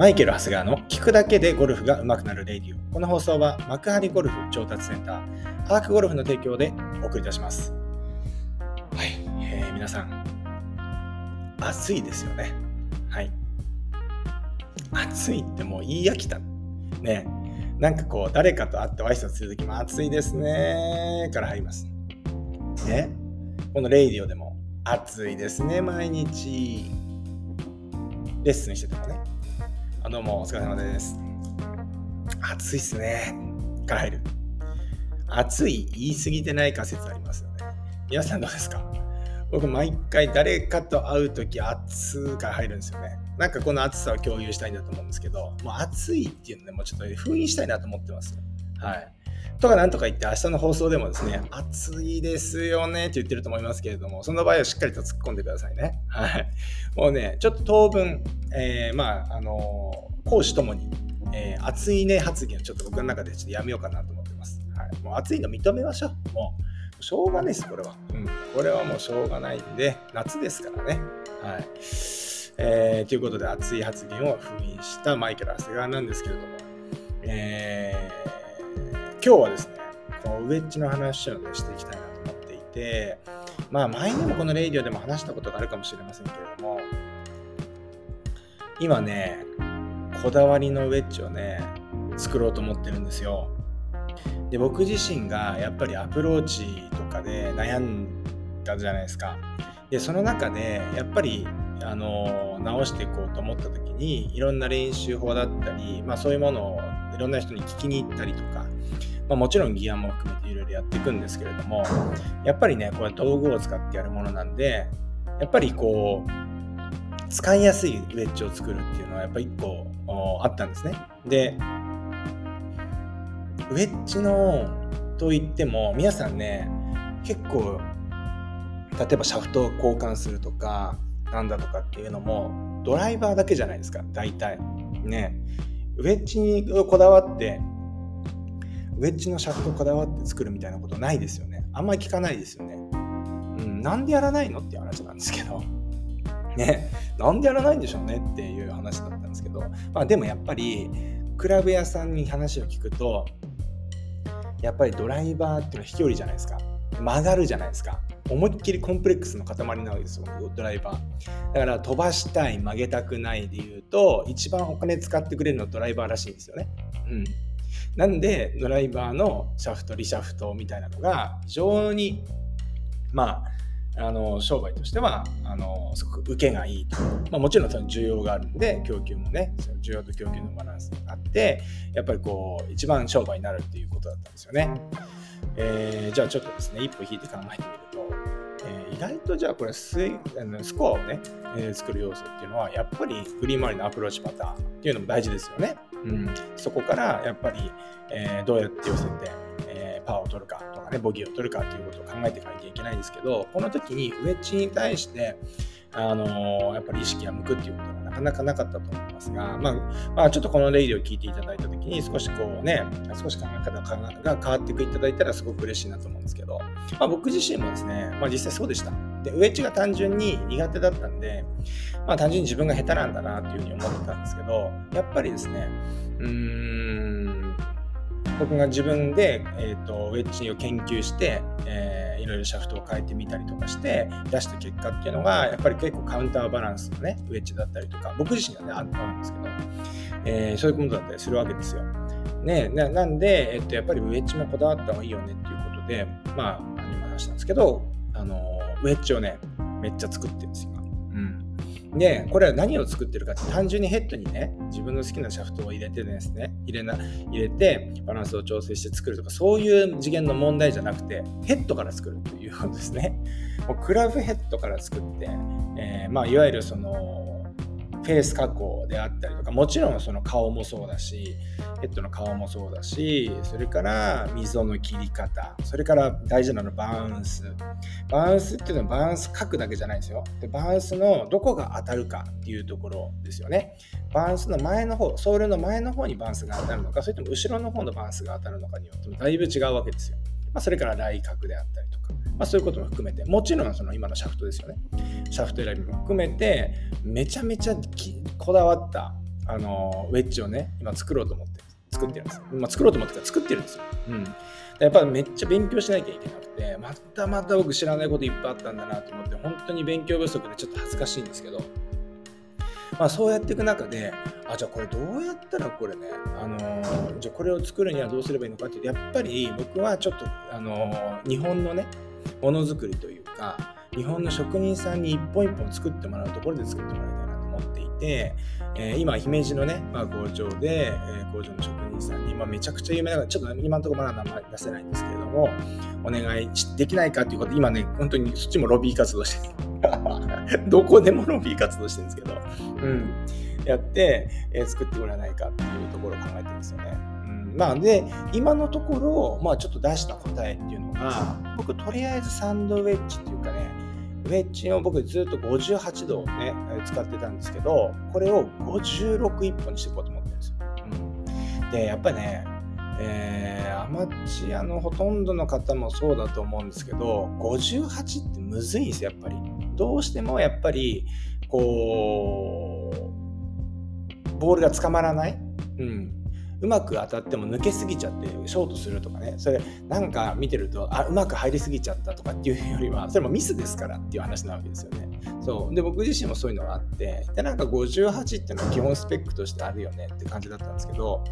マイケル・ハスガーの聞くだけでゴルフが上手くなる radio。この放送は幕張ゴルフ調達センター、ハークゴルフの提供でお送りいたします。はい、えー、皆さん、暑いですよね。はい。暑いってもう言い飽きた。ね。なんかこう、誰かと会って挨拶するときも暑いですねから入ります。ね。このレイディオでも暑いですね、毎日。レッスンしててもね。どうもお疲れ様です。暑いっすね。から入る。暑い言い過ぎてない仮説ありますよね。皆さんどうですか？僕毎回誰かと会うとき暑から入るんですよね。なんかこの暑さを共有したいんだと思うんですけど、もう暑いっていうので、もうちょっと封印したいなと思ってます。はい。とかなんとか言って明日の放送でもですね、暑いですよねって言ってると思いますけれども、その場合はしっかりと突っ込んでくださいね。はい。もうね、ちょっと当分、えー、まあ、あのー、講師ともに、えー、暑いね発言をちょっと僕の中でちょっとやめようかなと思ってます。はい。もう暑いの認めましょう。もう、しょうがないです、これは。うん。これはもうしょうがないんで、夏ですからね。はい。えー、ということで、熱い発言を封印したマイケル・長谷川なんですけれども、え今日はですね、このウェッジの話をね、していきたいなと思っていて、まあ前にもこのレイディオでも話したことがあるかもしれませんけれども、今ね、こだわりのウェッジをね、作ろうと思ってるんですよ。で、僕自身がやっぱりアプローチとかで悩んだじゃないですか。で、その中でやっぱりあの直していこうと思った時にいろんな練習法だったり、まあ、そういうものをいろんな人に聞きに行ったりとかまあ、もちろんギアも含めていろいろやっていくんですけれどもやっぱりねこれ道具を使ってやるものなんでやっぱりこう使いやすいウェッジを作るっていうのはやっぱ1個あったんですね。でウェッジのといっても皆さんね結構例えばシャフトを交換するとかなんだとかっていうのもドライバーだけじゃないですか大体。ね。ウェッジにこだわってウェッジのシャフトこだわって作るみたいなことないですよね。あんまり聞かないですよね。うん、なんでやらないのっていう話なんですけど。ね、なんでやらないんでしょうねっていう話だったんですけど、まあでもやっぱり、クラブ屋さんに話を聞くと、やっぱりドライバーっていうのは飛距離じゃないですか。曲がるじゃないですか。思いっきりコンプレックスの塊なわけですよ、ドライバー。だから飛ばしたい、曲げたくないで言うと、一番お金使ってくれるのはドライバーらしいんですよね。うん。なんでドライバーのシャフトリシャフトみたいなのが非常にまああの商売としてはあのすごく受けがいいと、まあ、もちろんその需要があるんで供給もねその需要と供給のバランスがあってやっぱりこう一番商売になるっていうことだったんですよね、えー、じゃあちょっとですね一歩引いて考えてみると、えー、意外とじゃあこれスあのスコアをね、えー、作る要素っていうのはやっぱりグリーン周りのアプローチパターンっていうのも大事ですよね。うん、そこからやっぱり、え、どうやって寄せて、え、パーを取るかとかね、ボギーを取るかっていうことを考えていかなきゃいけないんですけど、この時にウェッジに対して、あの、やっぱり意識が向くっていうことがなかなかなかったと思いますが、まあ、まあ、ちょっとこのレイディを聞いていただいた時に少しこうね、少し考え方が変わっていただいたらすごく嬉しいなと思うんですけど、まあ、僕自身もですね、まあ、実際そうでした。で、ウェッジが単純に苦手だったんで、まあ単純に自分が下手なんだなっていうふうに思ってたんですけど、やっぱりですね、うーん、僕が自分で、えーと、ウェッジを研究して、えー、いろいろシャフトを変えてみたりとかして出した結果っていうのがやっぱり結構カウンターバランスのねウェッジだったりとか僕自身がねあるんですけど、えー、そういうことだったりするわけですよ。ね、ななんで、えっと、やっぱりウェッジもこだわった方がいいよねっていうことでまあ今話したんですけどあのウェッジをねめっちゃ作ってるんですよ。で、これは何を作ってるかって単純にヘッドにね、自分の好きなシャフトを入れてですね、入れな入れてバランスを調整して作るとか、そういう次元の問題じゃなくて、ヘッドから作るということですね。もうクラブヘッドから作って、えー、まあ、いわゆるその、フェース加工であったりとかもちろんその顔もそうだしヘッドの顔もそうだしそれから溝の切り方それから大事なのバウンス。バウンスっていうのはバウンス書くだけじゃないんですよ。でバウンスのどこが当たるかっていうところですよね。バウンスの前の方ソールの前の方にバウンスが当たるのかそれとも後ろの方のバウンスが当たるのかによってもだいぶ違うわけですよ、まあ、それから来角であったりとかまあ、そういうことも含めて、もちろんその今のシャフトですよね。シャフト選びも含めて、めちゃめちゃこだわったあのウェッジをね今作ろうと思って作ってるんです、まあ、作ろうと思ってから作ってるんですよ、うん、やっぱめっちゃ勉強しなきゃいけなくてまたまた僕知らないこといっぱいあったんだなと思って本当に勉強不足でちょっと恥ずかしいんですけどまあ、そうやっていく中であじゃあこれどうやったらこれね、あのー、じゃあこれを作るにはどうすればいいのかっていうとやっぱり僕はちょっと、あのー、日本のねものづくりというか日本の職人さんに一本一本作ってもらうところで作ってもらいたいなと思っていて、えー、今姫路のね、まあ、工場で、え、工場の職人さんに、まあ、めちゃくちゃ有名なちょっと今のところまだ名前出せないんですけれどもお願いできないかっていうことで今ね本当にそっちもロビー活動して。どこでもロビー活動してるんですけど、うん、やって、えー、作ってもらえないかっていうところを考えてるんですよね。うん、まあで、今のところ、まあちょっと出した答えっていうのが、僕とりあえずサンドウェッジっていうかね、ウェッジを僕ずっと58度をね、使ってたんですけど、これを56一本にしていこうと思ってるんですよ。うん、で、やっぱりね、えー、アマチュアのほとんどの方もそうだと思うんですけど、58ってむずいんですよ、やっぱり。どうしてもやっぱりこうボールが捕まらない、うん、うまく当たっても抜けすぎちゃってショートするとかね。それなんか見てるとあうまく入りすぎちゃったとかっていうよりはそれもミスですからっていう話なわけですよね。そう。で僕自身もそういうのがあってでなんか58っていうのは基本スペックとしてあるよねって感じだったんですけど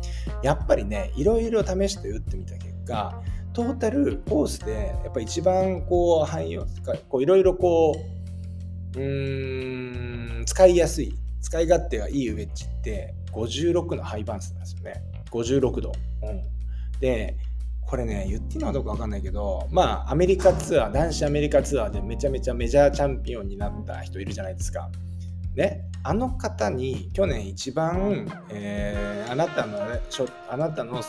やっぱりねいろいろ試して打ってみた結果トータルコースでやっぱ一番こう汎用こういろいろこううーん、使いやすい、使い勝手がいいウェッジって56のハイバンスなんですよね。56度。うん、で、これね、言っていいのはどうかわかんないけど、まあ、アメリカツアー、男子アメリカツアーでめちゃめちゃメジャーチャンピオンになった人いるじゃないですか。ね、あの方に去年一番、えー、あなたのあなたの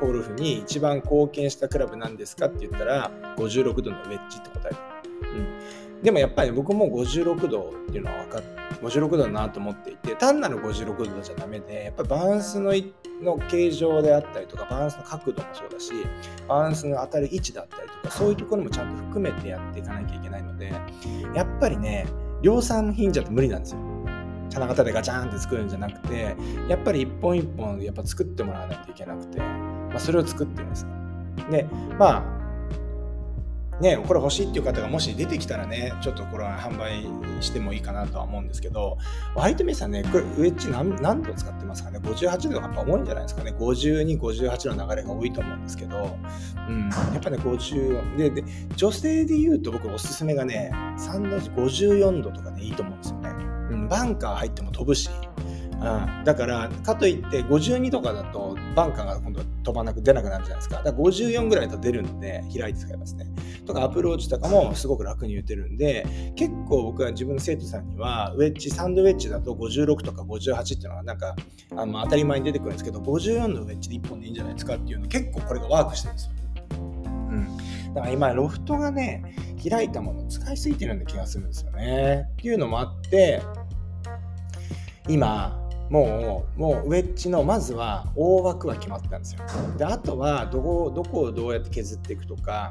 ゴルフに一番貢献したクラブなんですかって言ったら56度のウェッジって答えた。うんでもやっぱり僕も56度っていうのは分かっ56度だなと思っていて単なる56度じゃダメでやっぱりバランスのの形状であったりとかバランスの角度もそうだしバランスの当たる位置だったりとかそういうところもちゃんと含めてやっていかなきゃいけないのでやっぱりね量産品じゃ無理なんですよ。金型でガチャンって作るんじゃなくてやっぱり一本一本やっぱ作ってもらわないといけなくて、まあ、それを作ってるんですね。でまあね、これ欲しいっていう方がもし出てきたらね、ちょっとこれは販売してもいいかなとは思うんですけど、割と皆さんね、これウェッジ何何度使ってますかね ?58 度がやっぱ重いんじゃないですかね。52、58の流れが多いと思うんですけど、うん、やっぱね、50で、で、女性で言うと僕おすすめがね、3度54度とかでいいと思うんですよね。うん、バンカー入っても飛ぶし、うん、だからかといって52とかだとバンカーが今度飛ばなく出なくなるじゃないですか。だから54ぐらいだと出るので開いて使いますね。とかアプローチとかもすごく楽に打てるんで結構僕は自分の生徒さんにはウェッジサンドウェッジだと56とか58っていうのがなんかあの当たり前に出てくるんですけど54のウェッジで1本でいいんじゃないですかっていうの結構これがワークしてるんですよ。うん、だから今ロフトがね開いたものを使いすぎてるような気がするんですよね。っていうのもあって今もうもうウェッジのまずは大枠は決まったんですよ。であとはどこどこをどうやって削っていくとか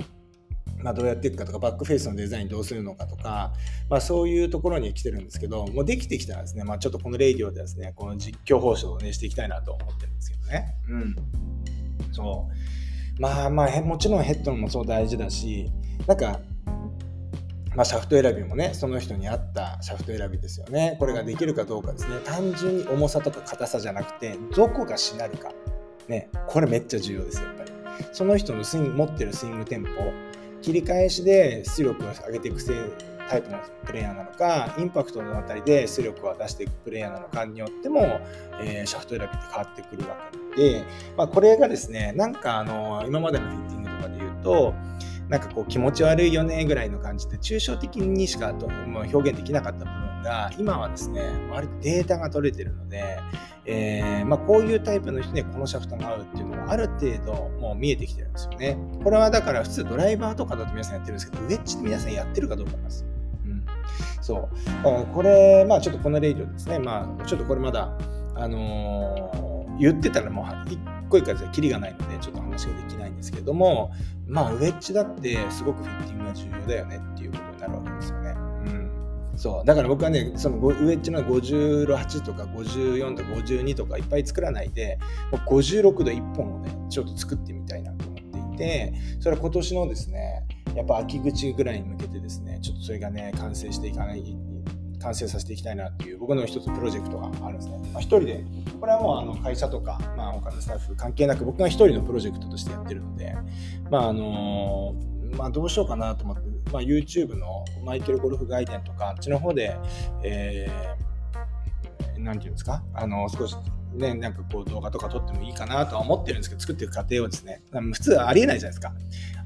まあ、どうやっていくかとかバックフェイスのデザインどうするのかとか、まあ、そういうところに来てるんですけどもうできてきたらですね、まあ、ちょっとこのレイディオでですねこの実況放送をねしていきたいなと思ってるんですけどね。うん。そう。まあまあもちろんヘッドもそう大事だしなんかまあ、シャフト選びもね、その人に合ったシャフト選びですよね。これができるかどうかですね。単純に重さとか硬さじゃなくて、どこがしなるか。ね、これめっちゃ重要ですよ、やっぱり。その人のスイング、持ってるスイングテンポ、切り返しで出力を上げていくタイプのプレイヤーなのか、インパクトのあたりで出力を出していくプレイヤーなのかによっても、えー、シャフト選びって変わってくるわけで、まあ、これがですね、なんかあの今までのフィッティングとかで言うと、なんかこう気持ち悪いよねぐらいの感じで抽象的にしかと表現できなかった部分が今はですね割とデータが取れてるので、えー、まあ、こういうタイプの人にこのシャフトが合うっていうのがある程度もう見えてきてるんですよねこれはだから普通ドライバーとかだと皆さんやってるんですけどウェッジって皆さんやってるかどうかなんですうん、そう。これ、まあちょっとこのレイディオですね。まあちょっとこれまだ、あのー、言ってたらもう一個一個じゃキリがないのでちょっと話ができないんですけどもまあウェッジだってすごくフィッティングが重要だよねっていうことになるわけですよね。うん、そうだから僕はねそのウェッジの58とか54とか52とかいっぱい作らないでもう56度1本をねちょっと作ってみたいなと思っていてそれは今年のですねやっぱ秋口ぐらいに向けてですねちょっとそれがね完成していかない完成させていきたいなっていう僕の一つプロジェクトがあるんですね。まあ、一人で、これはもうあの会社とか、まあ、他のスタッフ関係なく僕が一人のプロジェクトとしてやってるので、まああのまあ、どうしようかなと思って、まあ、YouTube のマイケルゴルフ外伝とか、あっちの方で、えー、なんていうんですか、あの少しね、なんかこう動画とか撮ってもいいかなとは思ってるんですけど、作っていく過程をですね、普通ありえないじゃないですか。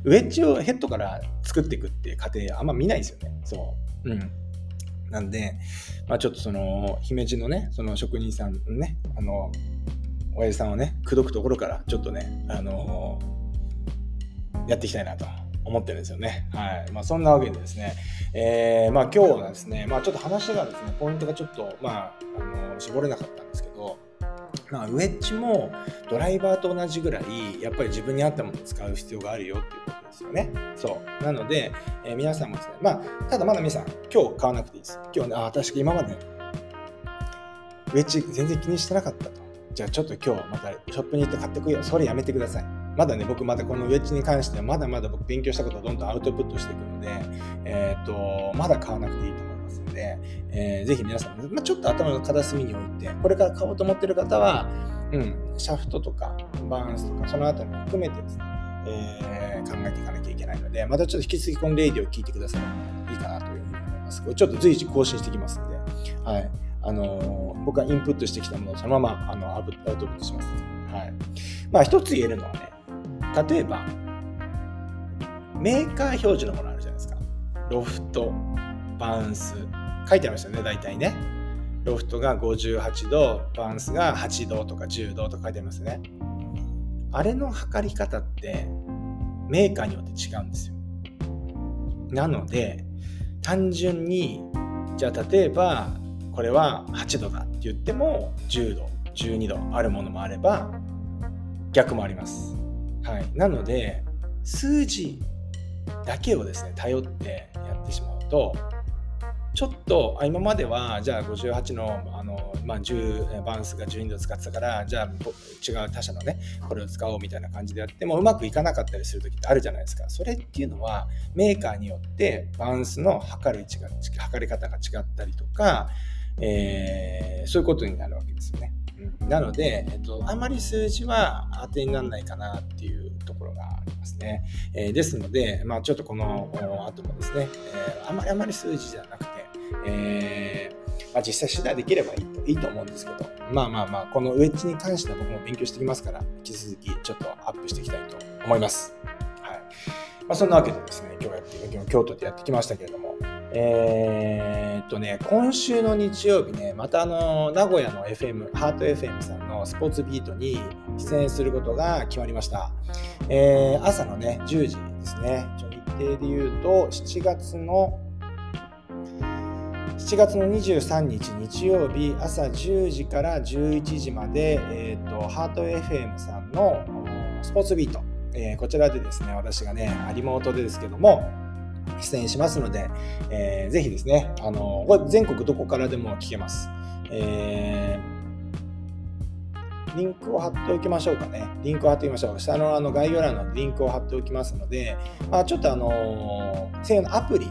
ウェッジをヘッドから作っていくっていう過程あんま見ないですよね。そう。うん。なんで、まあ、ちょっとその姫路のねその職人さんねあの親父さんをね口説くところからちょっとねあのやっていきたいなと思ってるんですよね。はい。まあ、そんなわけでですね、えー、まあ、今日はですね、まあ、ちょっと話がですね、ポイントがちょっと、まあ、あの絞れなかったんですけど、まあ、ウェッジもドライバーと同じぐらい、やっぱり自分に合ったものを使う必要があるよっていうことですよね。そう。なので、えー、皆さんもですね、まあ、ただまだ皆さん、今日買わなくていいです。今日ね、あ、確か今まで、ウェッジ全然気にしてなかったと。じゃあちょっと今日またショップに行って買ってくよ。それやめてください。まだね、僕まだこのウェッジに関してはまだまだ僕勉強したことをどんどんアウトプットしていくので、えっ、ー、と、まだ買わなくていいと思いますで、えー、ぜひ皆さん、まあ、ちょっと頭の片隅に置いて、これから買おうと思ってる方は、うん、シャフトとかバーンスとかそのあたりも含めてですね、えー、考えていかなきゃいけないので、またちょっと引き続きこのレイディを聞いてくださるといいかなというふうに思います。これちょっと随時更新してきますんで、はい。あのー、僕がインプットしてきたものをそのままあのアウトプットします。はい。まあ一つ言えるのはね、例えば、メーカー表示のものあるじゃないですか。ロフト、バウンス。書いてありましたよね、大体ね。ロフトが58度、バウンスが8度とか10度とか書いてありますね。あれの測り方ってメーカーによって違うんですよ。なので、単純に、じゃあ例えば、これは8度だって言っても10度、12度あるものもあれば、逆もあります。はい、なので数字だけをですね頼ってやってしまうとちょっと今まではじゃあ58のあの、まあ、10バウンスが12度使ってたからじゃあ違う他社のねこれを使おうみたいな感じでやってもうまくいかなかったりする時ってあるじゃないですかそれっていうのはメーカーによってバウンスの測る位置が測り方が違ったりとか、えー、そういうことになるわけですよね。なので、えっと、あまり数字は当てにならないかなっていうところがありますね。えー、ですので、まあ、ちょっとこの後もですね、えー、あまりあまり数字じゃなくて、えー、まあ、実際次第できればいいといいと思うんですけど、まあまあまあ、このウェッジに関しては僕も勉強してきますから、引き続きちょっとアップしていきたいと思います。はいまあ、そんなわけでですね、今日やって今日京都でやってきましたけれども、えー、っとね、今週の日曜日ね、またあの、名古屋の FM、ハート FM さんのスポーツビートに出演することが決まりました。えー、朝のね、10時ですね。日程で言うと、7月の7月の23日日曜日朝10時から11時まで、えーと、ハート FM さんのスポーツビート、えー、こちらでですね私がねリモートでですけども出演しますので、えー、ぜひですね、あの全国どこからでも聞けます。えー、リンクを貼っておきましょうかね。リンクを貼っておきましょう。下のあの概要欄のリンクを貼っておきますので、まあ、ちょっとあの専用のアプリ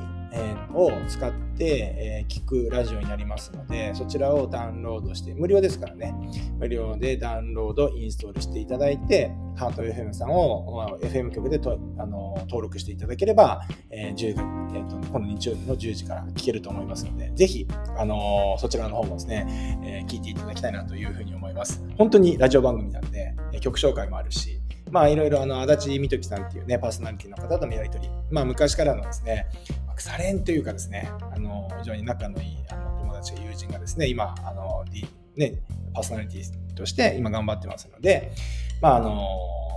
を使って、え聞くラジオになりますので、そちらをダウンロードして、無料ですからね、無料でダウンロード、インストールしていただいて、ハート FM さんをまあ FM 局でとあの登録していただければ、えー、10えーと、この日曜日の10時から聞けると思いますので、ぜひ、あのそちらの方もですね、えー、聞いていただきたいなというふうに思います。本当にラジオ番組なんで、曲紹介もあるし、まあいろいろあの足立美時さんっていうね、パーソナリティの方とのやりとり、まあ昔からのですね、腐れんというかですね、あの非常に仲のいいあの友達や友人がですね、今、あの、D、ね、パーソナリティとして今頑張ってますので、まあ、あの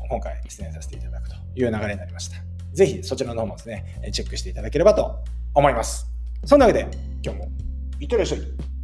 今回出演させていただくという流れになりました。ぜひそちらの方もですね、チェックしていただければと思います。そんなわけで、今日もいってらっしゃい。